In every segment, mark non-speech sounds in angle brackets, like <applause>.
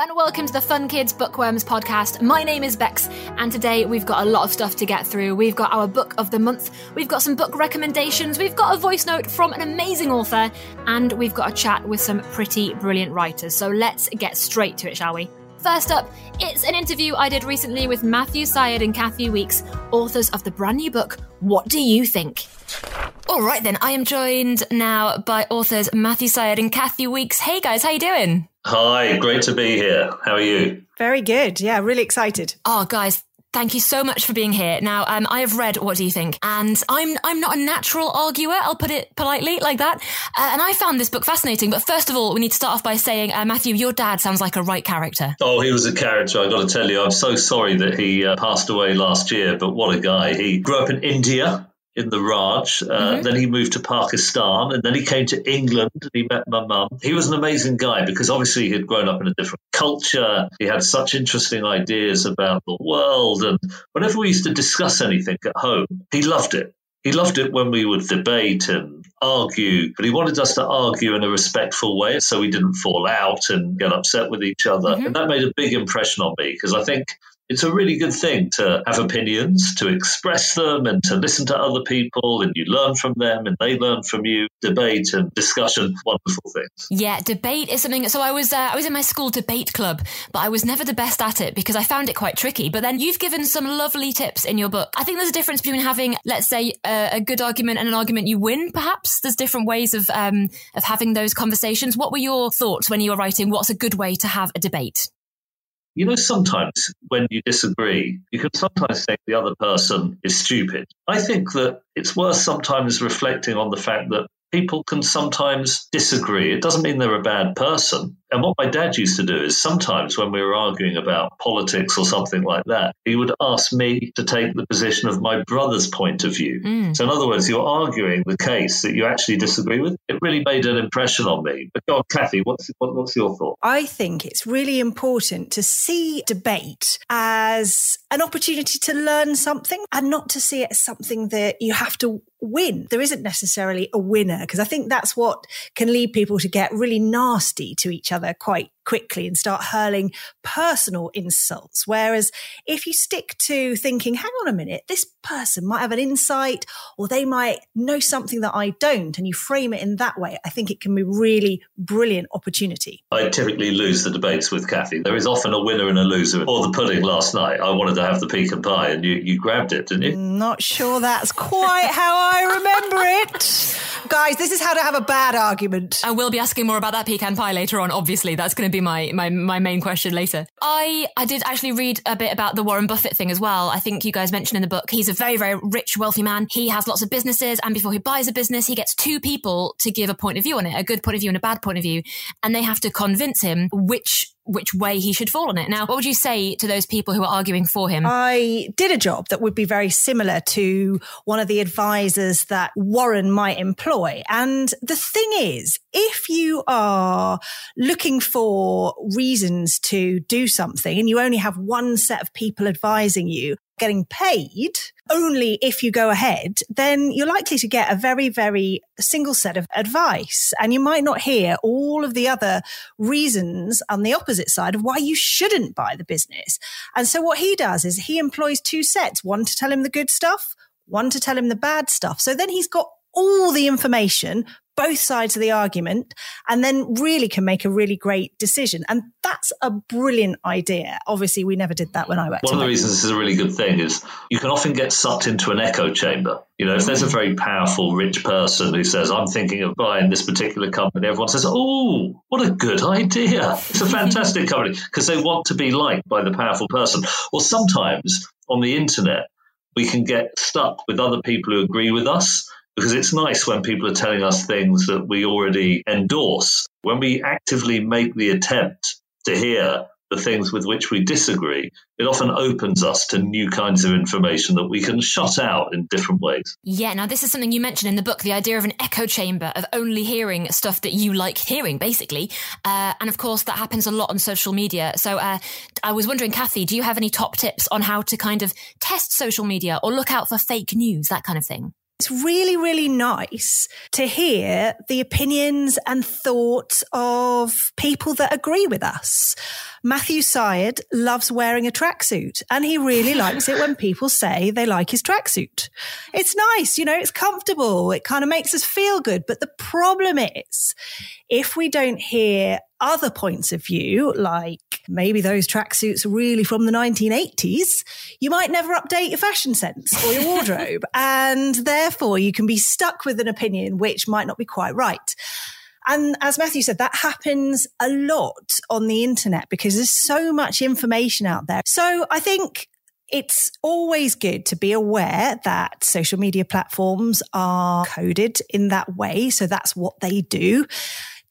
and welcome to the Fun Kids Bookworms podcast. My name is Bex, and today we've got a lot of stuff to get through. We've got our book of the month, we've got some book recommendations, we've got a voice note from an amazing author, and we've got a chat with some pretty brilliant writers. So let's get straight to it, shall we? First up, it's an interview I did recently with Matthew Syed and Kathy Weeks, authors of the brand new book, What Do You Think? All right, then, I am joined now by authors Matthew Syed and Kathy Weeks. Hey guys, how you doing? Hi, great to be here. How are you? Very good. Yeah, really excited. Oh, guys, Thank you so much for being here. Now, um, I have read What Do You Think? And I'm, I'm not a natural arguer. I'll put it politely like that. Uh, and I found this book fascinating. But first of all, we need to start off by saying, uh, Matthew, your dad sounds like a right character. Oh, he was a character. I got to tell you, I'm so sorry that he uh, passed away last year, but what a guy. He grew up in India in the Raj. Uh, mm-hmm. Then he moved to Pakistan, and then he came to England and he met my mum. He was an amazing guy because obviously he had grown up in a different culture. He had such interesting ideas about the world, and whenever we used to discuss anything at home, he loved it. He loved it when we would debate and argue, but he wanted us to argue in a respectful way so we didn't fall out and get upset with each other. Mm-hmm. And that made a big impression on me because I think it's a really good thing to have opinions, to express them, and to listen to other people, and you learn from them, and they learn from you. Debate and discussion, wonderful things. Yeah, debate is something. So I was uh, I was in my school debate club, but I was never the best at it because I found it quite tricky. But then you've given some lovely tips in your book. I think there's a difference between having, let's say, a, a good argument and an argument you win. Perhaps there's different ways of um, of having those conversations. What were your thoughts when you were writing? What's a good way to have a debate? You know, sometimes when you disagree, you can sometimes think the other person is stupid. I think that it's worth sometimes reflecting on the fact that people can sometimes disagree. It doesn't mean they're a bad person. And what my dad used to do is sometimes when we were arguing about politics or something like that, he would ask me to take the position of my brother's point of view. Mm. So, in other words, you're arguing the case that you actually disagree with. It really made an impression on me. But, God, Kathy, what's, what, what's your thought? I think it's really important to see debate as an opportunity to learn something and not to see it as something that you have to win. There isn't necessarily a winner because I think that's what can lead people to get really nasty to each other quite quickly and start hurling personal insults. Whereas if you stick to thinking, hang on a minute, this person might have an insight or they might know something that I don't, and you frame it in that way, I think it can be really brilliant opportunity. I typically lose the debates with Kathy. There is often a winner and a loser. Or the pudding last night, I wanted to have the pecan pie and you, you grabbed it, didn't you? Not sure that's quite how I remember it. Guys, this is how to have a bad argument. I will be asking more about that pecan pie later on, obviously. That's going to be my, my, my main question later. I, I did actually read a bit about the Warren Buffett thing as well. I think you guys mentioned in the book, he's a very, very rich, wealthy man. He has lots of businesses. And before he buys a business, he gets two people to give a point of view on it, a good point of view and a bad point of view. And they have to convince him which which way he should fall on it. Now, what would you say to those people who are arguing for him? I did a job that would be very similar to one of the advisors that Warren might employ. And the thing is, if you are looking for reasons to do something and you only have one set of people advising you, getting paid only if you go ahead, then you're likely to get a very, very single set of advice. And you might not hear all of the other reasons on the opposite side of why you shouldn't buy the business. And so what he does is he employs two sets, one to tell him the good stuff, one to tell him the bad stuff. So then he's got all the information both sides of the argument and then really can make a really great decision. And that's a brilliant idea. Obviously, we never did that when I worked. One of the reasons this is a really good thing is you can often get sucked into an echo chamber. You know, if there's a mm. very powerful, rich person who says, I'm thinking of buying this particular company, everyone says, Oh, what a good idea. It's a <laughs> fantastic company because they want to be liked by the powerful person. Or sometimes on the internet, we can get stuck with other people who agree with us because it's nice when people are telling us things that we already endorse. When we actively make the attempt to hear the things with which we disagree, it often opens us to new kinds of information that we can shut out in different ways. Yeah, now this is something you mentioned in the book the idea of an echo chamber, of only hearing stuff that you like hearing, basically. Uh, and of course, that happens a lot on social media. So uh, I was wondering, Kathy, do you have any top tips on how to kind of test social media or look out for fake news, that kind of thing? It's really, really nice to hear the opinions and thoughts of people that agree with us. Matthew Syed loves wearing a tracksuit and he really likes it when people say they like his tracksuit. It's nice, you know, it's comfortable. It kind of makes us feel good. But the problem is if we don't hear other points of view, like maybe those tracksuits are really from the 1980s, you might never update your fashion sense or your wardrobe. <laughs> and therefore you can be stuck with an opinion which might not be quite right. And as Matthew said, that happens a lot on the internet because there's so much information out there. So I think it's always good to be aware that social media platforms are coded in that way. So that's what they do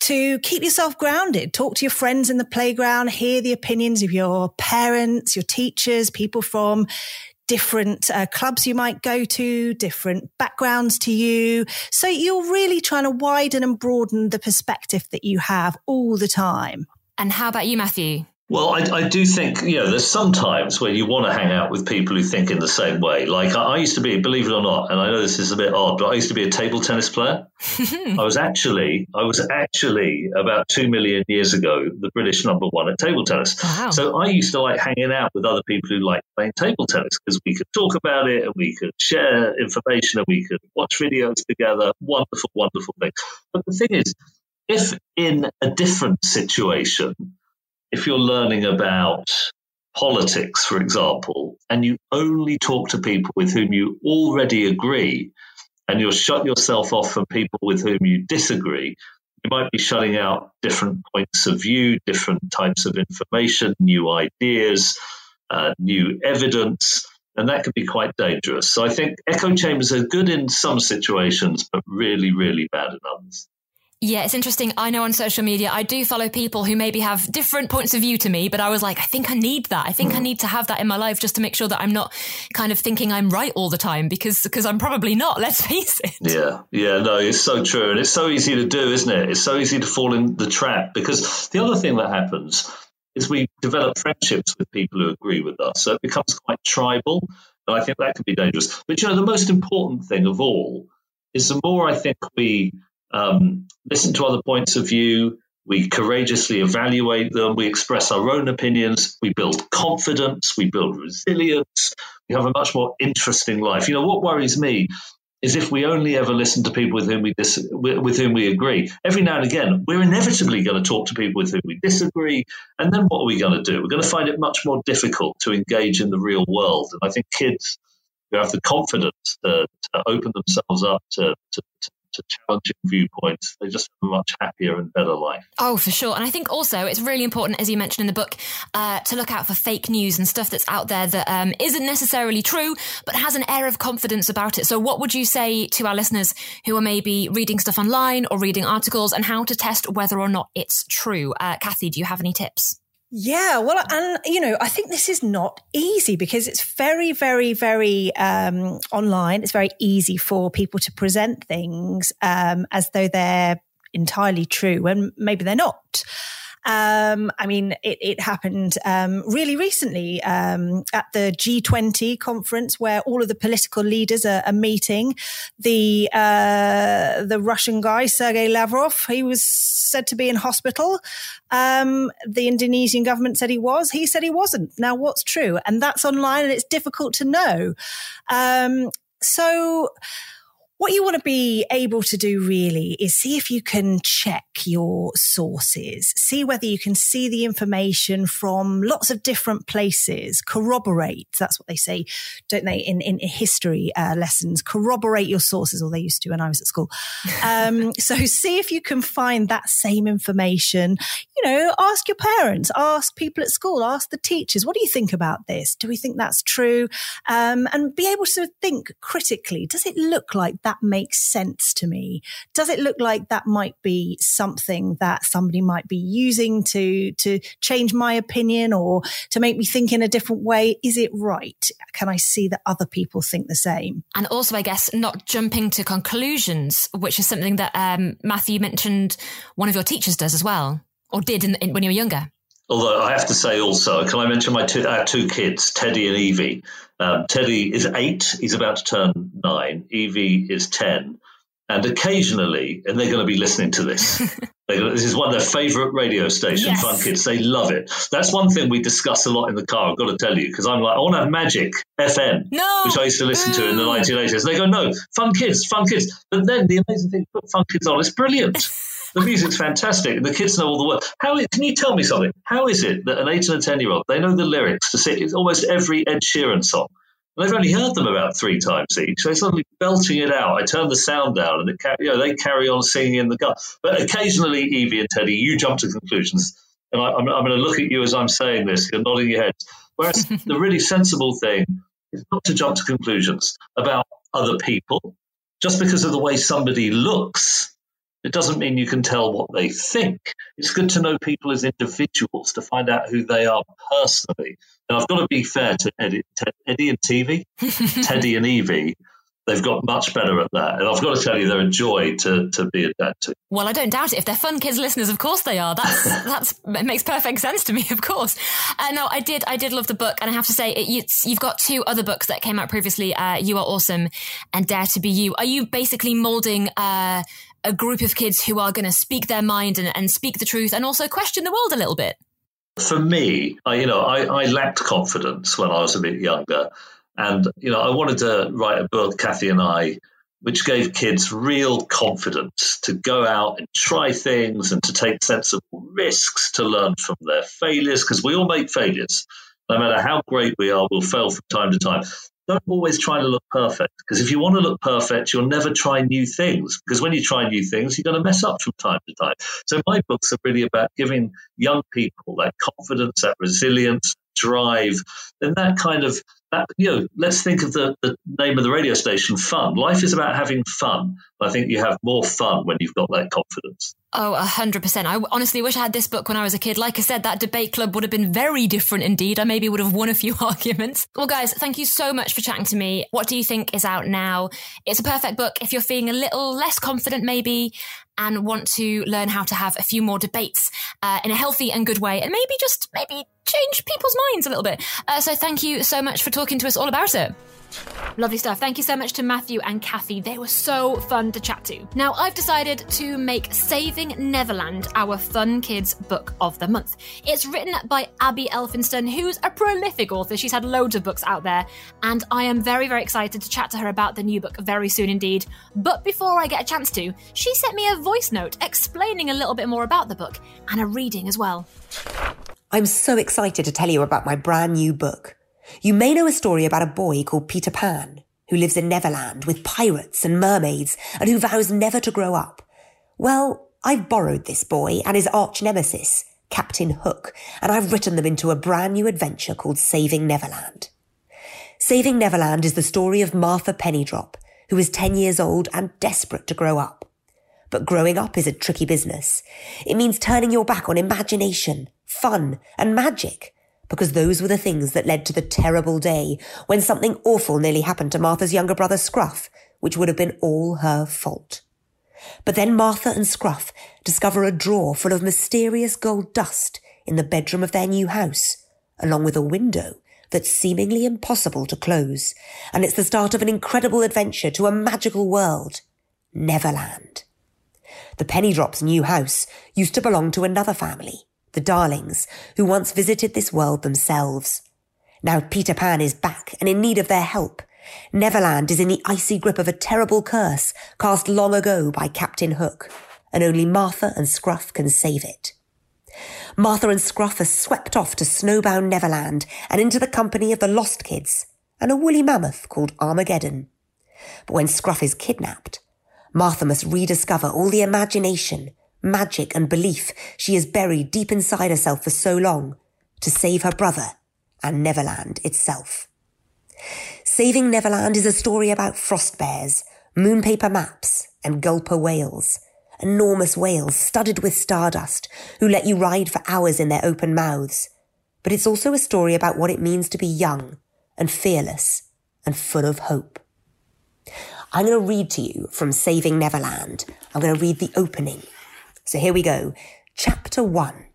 to keep yourself grounded. Talk to your friends in the playground, hear the opinions of your parents, your teachers, people from different uh, clubs you might go to, different backgrounds to you. So you're really trying to widen and broaden the perspective that you have all the time. And how about you, Matthew? Well, I, I, do think, you know, there's some times when you want to hang out with people who think in the same way. Like I, I, used to be, believe it or not, and I know this is a bit odd, but I used to be a table tennis player. <laughs> I was actually, I was actually about two million years ago, the British number one at table tennis. Wow. So I used to like hanging out with other people who like playing table tennis because we could talk about it and we could share information and we could watch videos together. Wonderful, wonderful thing. But the thing is, if in a different situation, if you're learning about politics, for example, and you only talk to people with whom you already agree, and you'll shut yourself off from people with whom you disagree, you might be shutting out different points of view, different types of information, new ideas, uh, new evidence, and that can be quite dangerous. So I think echo chambers are good in some situations, but really, really bad in others. Yeah, it's interesting. I know on social media, I do follow people who maybe have different points of view to me, but I was like, I think I need that. I think I mm. need to have that in my life just to make sure that I'm not kind of thinking I'm right all the time because, because I'm probably not, <laughs> let's face it. Yeah. Yeah. No, it's so true. And it's so easy to do, isn't it? It's so easy to fall in the trap because the other thing that happens is we develop friendships with people who agree with us. So it becomes quite tribal. And I think that can be dangerous. But, you know, the most important thing of all is the more I think we, um, listen to other points of view. We courageously evaluate them. We express our own opinions. We build confidence. We build resilience. We have a much more interesting life. You know, what worries me is if we only ever listen to people with whom we dis- with whom we agree. Every now and again, we're inevitably going to talk to people with whom we disagree, and then what are we going to do? We're going to find it much more difficult to engage in the real world. And I think kids who have the confidence to, to open themselves up to, to, to to challenging viewpoints, they just have a much happier and better life. Oh, for sure. And I think also it's really important, as you mentioned in the book, uh, to look out for fake news and stuff that's out there that um, not necessarily true, but has an air of confidence about it. So, what would you say to our listeners who are maybe reading stuff online or reading articles and how to test whether or not it's true? Uh, Kathy, do you have any tips? Yeah, well, and you know, I think this is not easy because it's very, very, very um, online. It's very easy for people to present things um, as though they're entirely true when maybe they're not. Um, I mean, it, it happened um, really recently um, at the G20 conference where all of the political leaders are, are meeting. The uh, the Russian guy Sergei Lavrov, he was said to be in hospital. Um, the Indonesian government said he was. He said he wasn't. Now, what's true? And that's online, and it's difficult to know. Um, so what you want to be able to do really is see if you can check your sources, see whether you can see the information from lots of different places, corroborate. That's what they say, don't they, in, in history uh, lessons, corroborate your sources, or they used to when I was at school. Um, <laughs> so see if you can find that same information. You know, ask your parents, ask people at school, ask the teachers, what do you think about this? Do we think that's true? Um, and be able to think critically. Does it look like that? That makes sense to me? Does it look like that might be something that somebody might be using to, to change my opinion or to make me think in a different way? Is it right? Can I see that other people think the same? And also, I guess, not jumping to conclusions, which is something that um, Matthew mentioned one of your teachers does as well, or did in, in, when you were younger. Although I have to say also, can I mention my two, our two kids, Teddy and Evie? Um, Teddy is eight; he's about to turn nine. Evie is ten, and occasionally, and they're going to be listening to this. <laughs> This is one of their favourite radio stations, yes. Fun Kids. They love it. That's one thing we discuss a lot in the car. I've got to tell you because I'm like, I want to have Magic FM, no. which I used to listen to in the 1980s. They go, no, Fun Kids, Fun Kids. But then the amazing thing, put Fun Kids on. It's brilliant. <laughs> the music's fantastic, the kids know all the words. How can you tell me something? How is it that an eight and a ten year old they know the lyrics to sing almost every Ed Sheeran song? And they've only heard them about three times each. They're suddenly belting it out. I turn the sound down, and you know, they carry on singing in the car. But occasionally, Evie and Teddy, you jump to conclusions, and I, am going to look at you as I'm saying this. You're nodding your head. Whereas <laughs> the really sensible thing is not to jump to conclusions about other people just because of the way somebody looks it doesn't mean you can tell what they think. It's good to know people as individuals to find out who they are personally. And I've got to be fair to Eddie, Eddie and TV, <laughs> Teddy and Evie. They've got much better at that. And I've got to tell you, they're a joy to, to be a dad to. Well, I don't doubt it. If they're fun kids listeners, of course they are. That's, <laughs> that's, it makes perfect sense to me, of course. Uh, no, I did, I did love the book. And I have to say, it, you, have got two other books that came out previously, uh, You Are Awesome and Dare to Be You. Are you basically molding, uh, a group of kids who are going to speak their mind and, and speak the truth and also question the world a little bit? For me, I, you know, I, I lacked confidence when I was a bit younger. And, you know, I wanted to write a book, Kathy and I, which gave kids real confidence to go out and try things and to take sensible risks, to learn from their failures, because we all make failures. No matter how great we are, we'll fail from time to time don't always try to look perfect because if you want to look perfect, you'll never try new things because when you try new things, you're going to mess up from time to time. So my books are really about giving young people that confidence, that resilience, drive, and that kind of that, you know, let's think of the, the name of the radio station, fun. Life is about having fun. I think you have more fun when you've got that confidence. Oh, a hundred percent. I honestly wish I had this book when I was a kid. Like I said, that debate club would have been very different indeed. I maybe would have won a few <laughs> arguments. Well, guys, thank you so much for chatting to me. What do you think is out now? It's a perfect book if you're feeling a little less confident, maybe, and want to learn how to have a few more debates uh, in a healthy and good way, and maybe just maybe change people's minds a little bit. Uh, so thank you so much for talking to us all about it. Lovely stuff. Thank you so much to Matthew and Kathy. They were so fun to chat to. Now, I've decided to make Saving Neverland our Fun Kids Book of the Month. It's written by Abi Elphinstone, who's a prolific author. She's had loads of books out there, and I am very, very excited to chat to her about the new book very soon indeed. But before I get a chance to, she sent me a voice note explaining a little bit more about the book and a reading as well. I'm so excited to tell you about my brand new book. You may know a story about a boy called Peter Pan, who lives in Neverland with pirates and mermaids and who vows never to grow up. Well, I've borrowed this boy and his arch nemesis, Captain Hook, and I've written them into a brand new adventure called Saving Neverland. Saving Neverland is the story of Martha Pennydrop, who is 10 years old and desperate to grow up. But growing up is a tricky business. It means turning your back on imagination, fun, and magic because those were the things that led to the terrible day when something awful nearly happened to Martha's younger brother Scruff, which would have been all her fault. But then Martha and Scruff discover a drawer full of mysterious gold dust in the bedroom of their new house, along with a window that's seemingly impossible to close. And it's the start of an incredible adventure to a magical world, Neverland. The Pennydrop's new house used to belong to another family, the Darlings, who once visited this world themselves. Now Peter Pan is back and in need of their help. Neverland is in the icy grip of a terrible curse cast long ago by Captain Hook, and only Martha and Scruff can save it. Martha and Scruff are swept off to snowbound Neverland and into the company of the Lost Kids and a woolly mammoth called Armageddon. But when Scruff is kidnapped, Martha must rediscover all the imagination, magic and belief she has buried deep inside herself for so long to save her brother and Neverland itself. Saving Neverland is a story about frost bears, moonpaper maps, and gulper whales. Enormous whales studded with stardust who let you ride for hours in their open mouths. But it's also a story about what it means to be young and fearless and full of hope. I'm going to read to you from Saving Neverland. I'm going to read the opening so here we go. Chapter 1.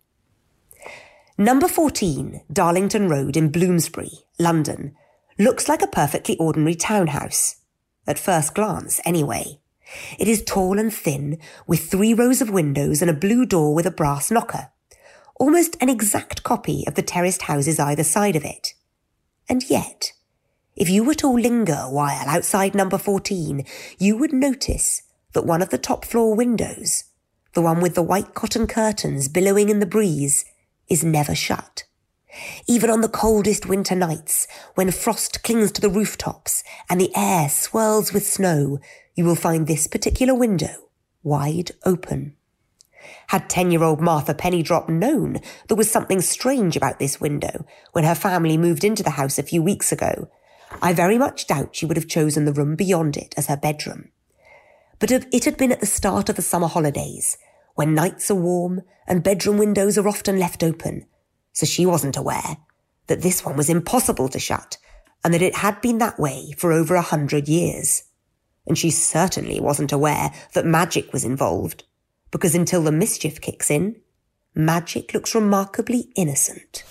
Number 14, Darlington Road in Bloomsbury, London, looks like a perfectly ordinary townhouse. At first glance, anyway. It is tall and thin, with three rows of windows and a blue door with a brass knocker. Almost an exact copy of the terraced houses either side of it. And yet, if you were to linger a while outside number 14, you would notice that one of the top floor windows, the one with the white cotton curtains billowing in the breeze, is never shut. Even on the coldest winter nights, when frost clings to the rooftops and the air swirls with snow, you will find this particular window wide open. Had 10 year old Martha Pennydrop known there was something strange about this window when her family moved into the house a few weeks ago, I very much doubt she would have chosen the room beyond it as her bedroom. But if it had been at the start of the summer holidays, when nights are warm and bedroom windows are often left open, so she wasn't aware that this one was impossible to shut and that it had been that way for over a hundred years. And she certainly wasn't aware that magic was involved, because until the mischief kicks in, magic looks remarkably innocent.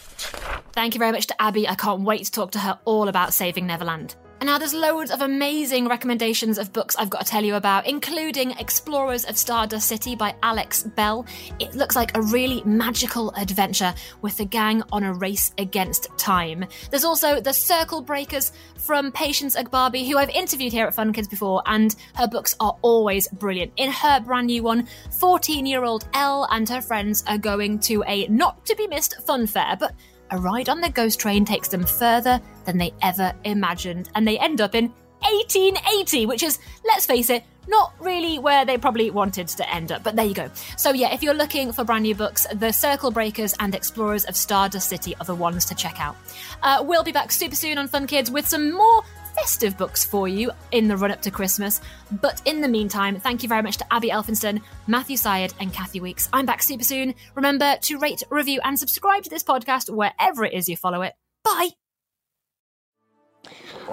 Thank you very much to Abi. I can't wait to talk to her all about Saving Neverland. Now there's loads of amazing recommendations of books I've got to tell you about, including Explorers of Stardust City by Alex Bell. It looks like a really magical adventure with the gang on a race against time. There's also The Circle Breakers from Patience Agbabi, who I've interviewed here at Fun Kids before, and her books are always brilliant. In her brand new one, 14 year old Elle and her friends are going to a not to be missed fun fair, but a ride on the ghost train takes them further than they ever imagined, and they end up in 1880, which is, let's face it, not really where they probably wanted to end up, but there you go. So, yeah, if you're looking for brand new books, The Circle Breakers and Explorers of Stardust City are the ones to check out. Uh, we'll be back super soon on Fun Kids with some more festive books for you in the run up to Christmas. But in the meantime, thank you very much to Abi Elphinstone, Matthew Syed, and Kathy Weeks. I'm back super soon. Remember to rate, review, and subscribe to this podcast wherever it is you follow it. Bye.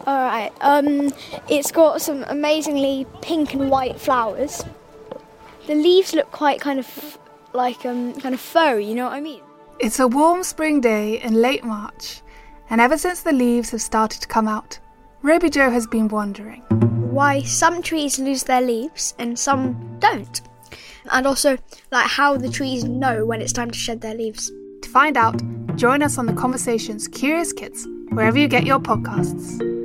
All right. Um, it's got some amazingly pink and white flowers. The leaves look quite kind of like um kind of furry. You know what I mean? It's a warm spring day in late March, and ever since the leaves have started to come out, Ruby Joe has been wondering why some trees lose their leaves and some don't. And also, like how the trees know when it's time to shed their leaves. To find out, join us on the Conversations Curious Kids, wherever you get your podcasts.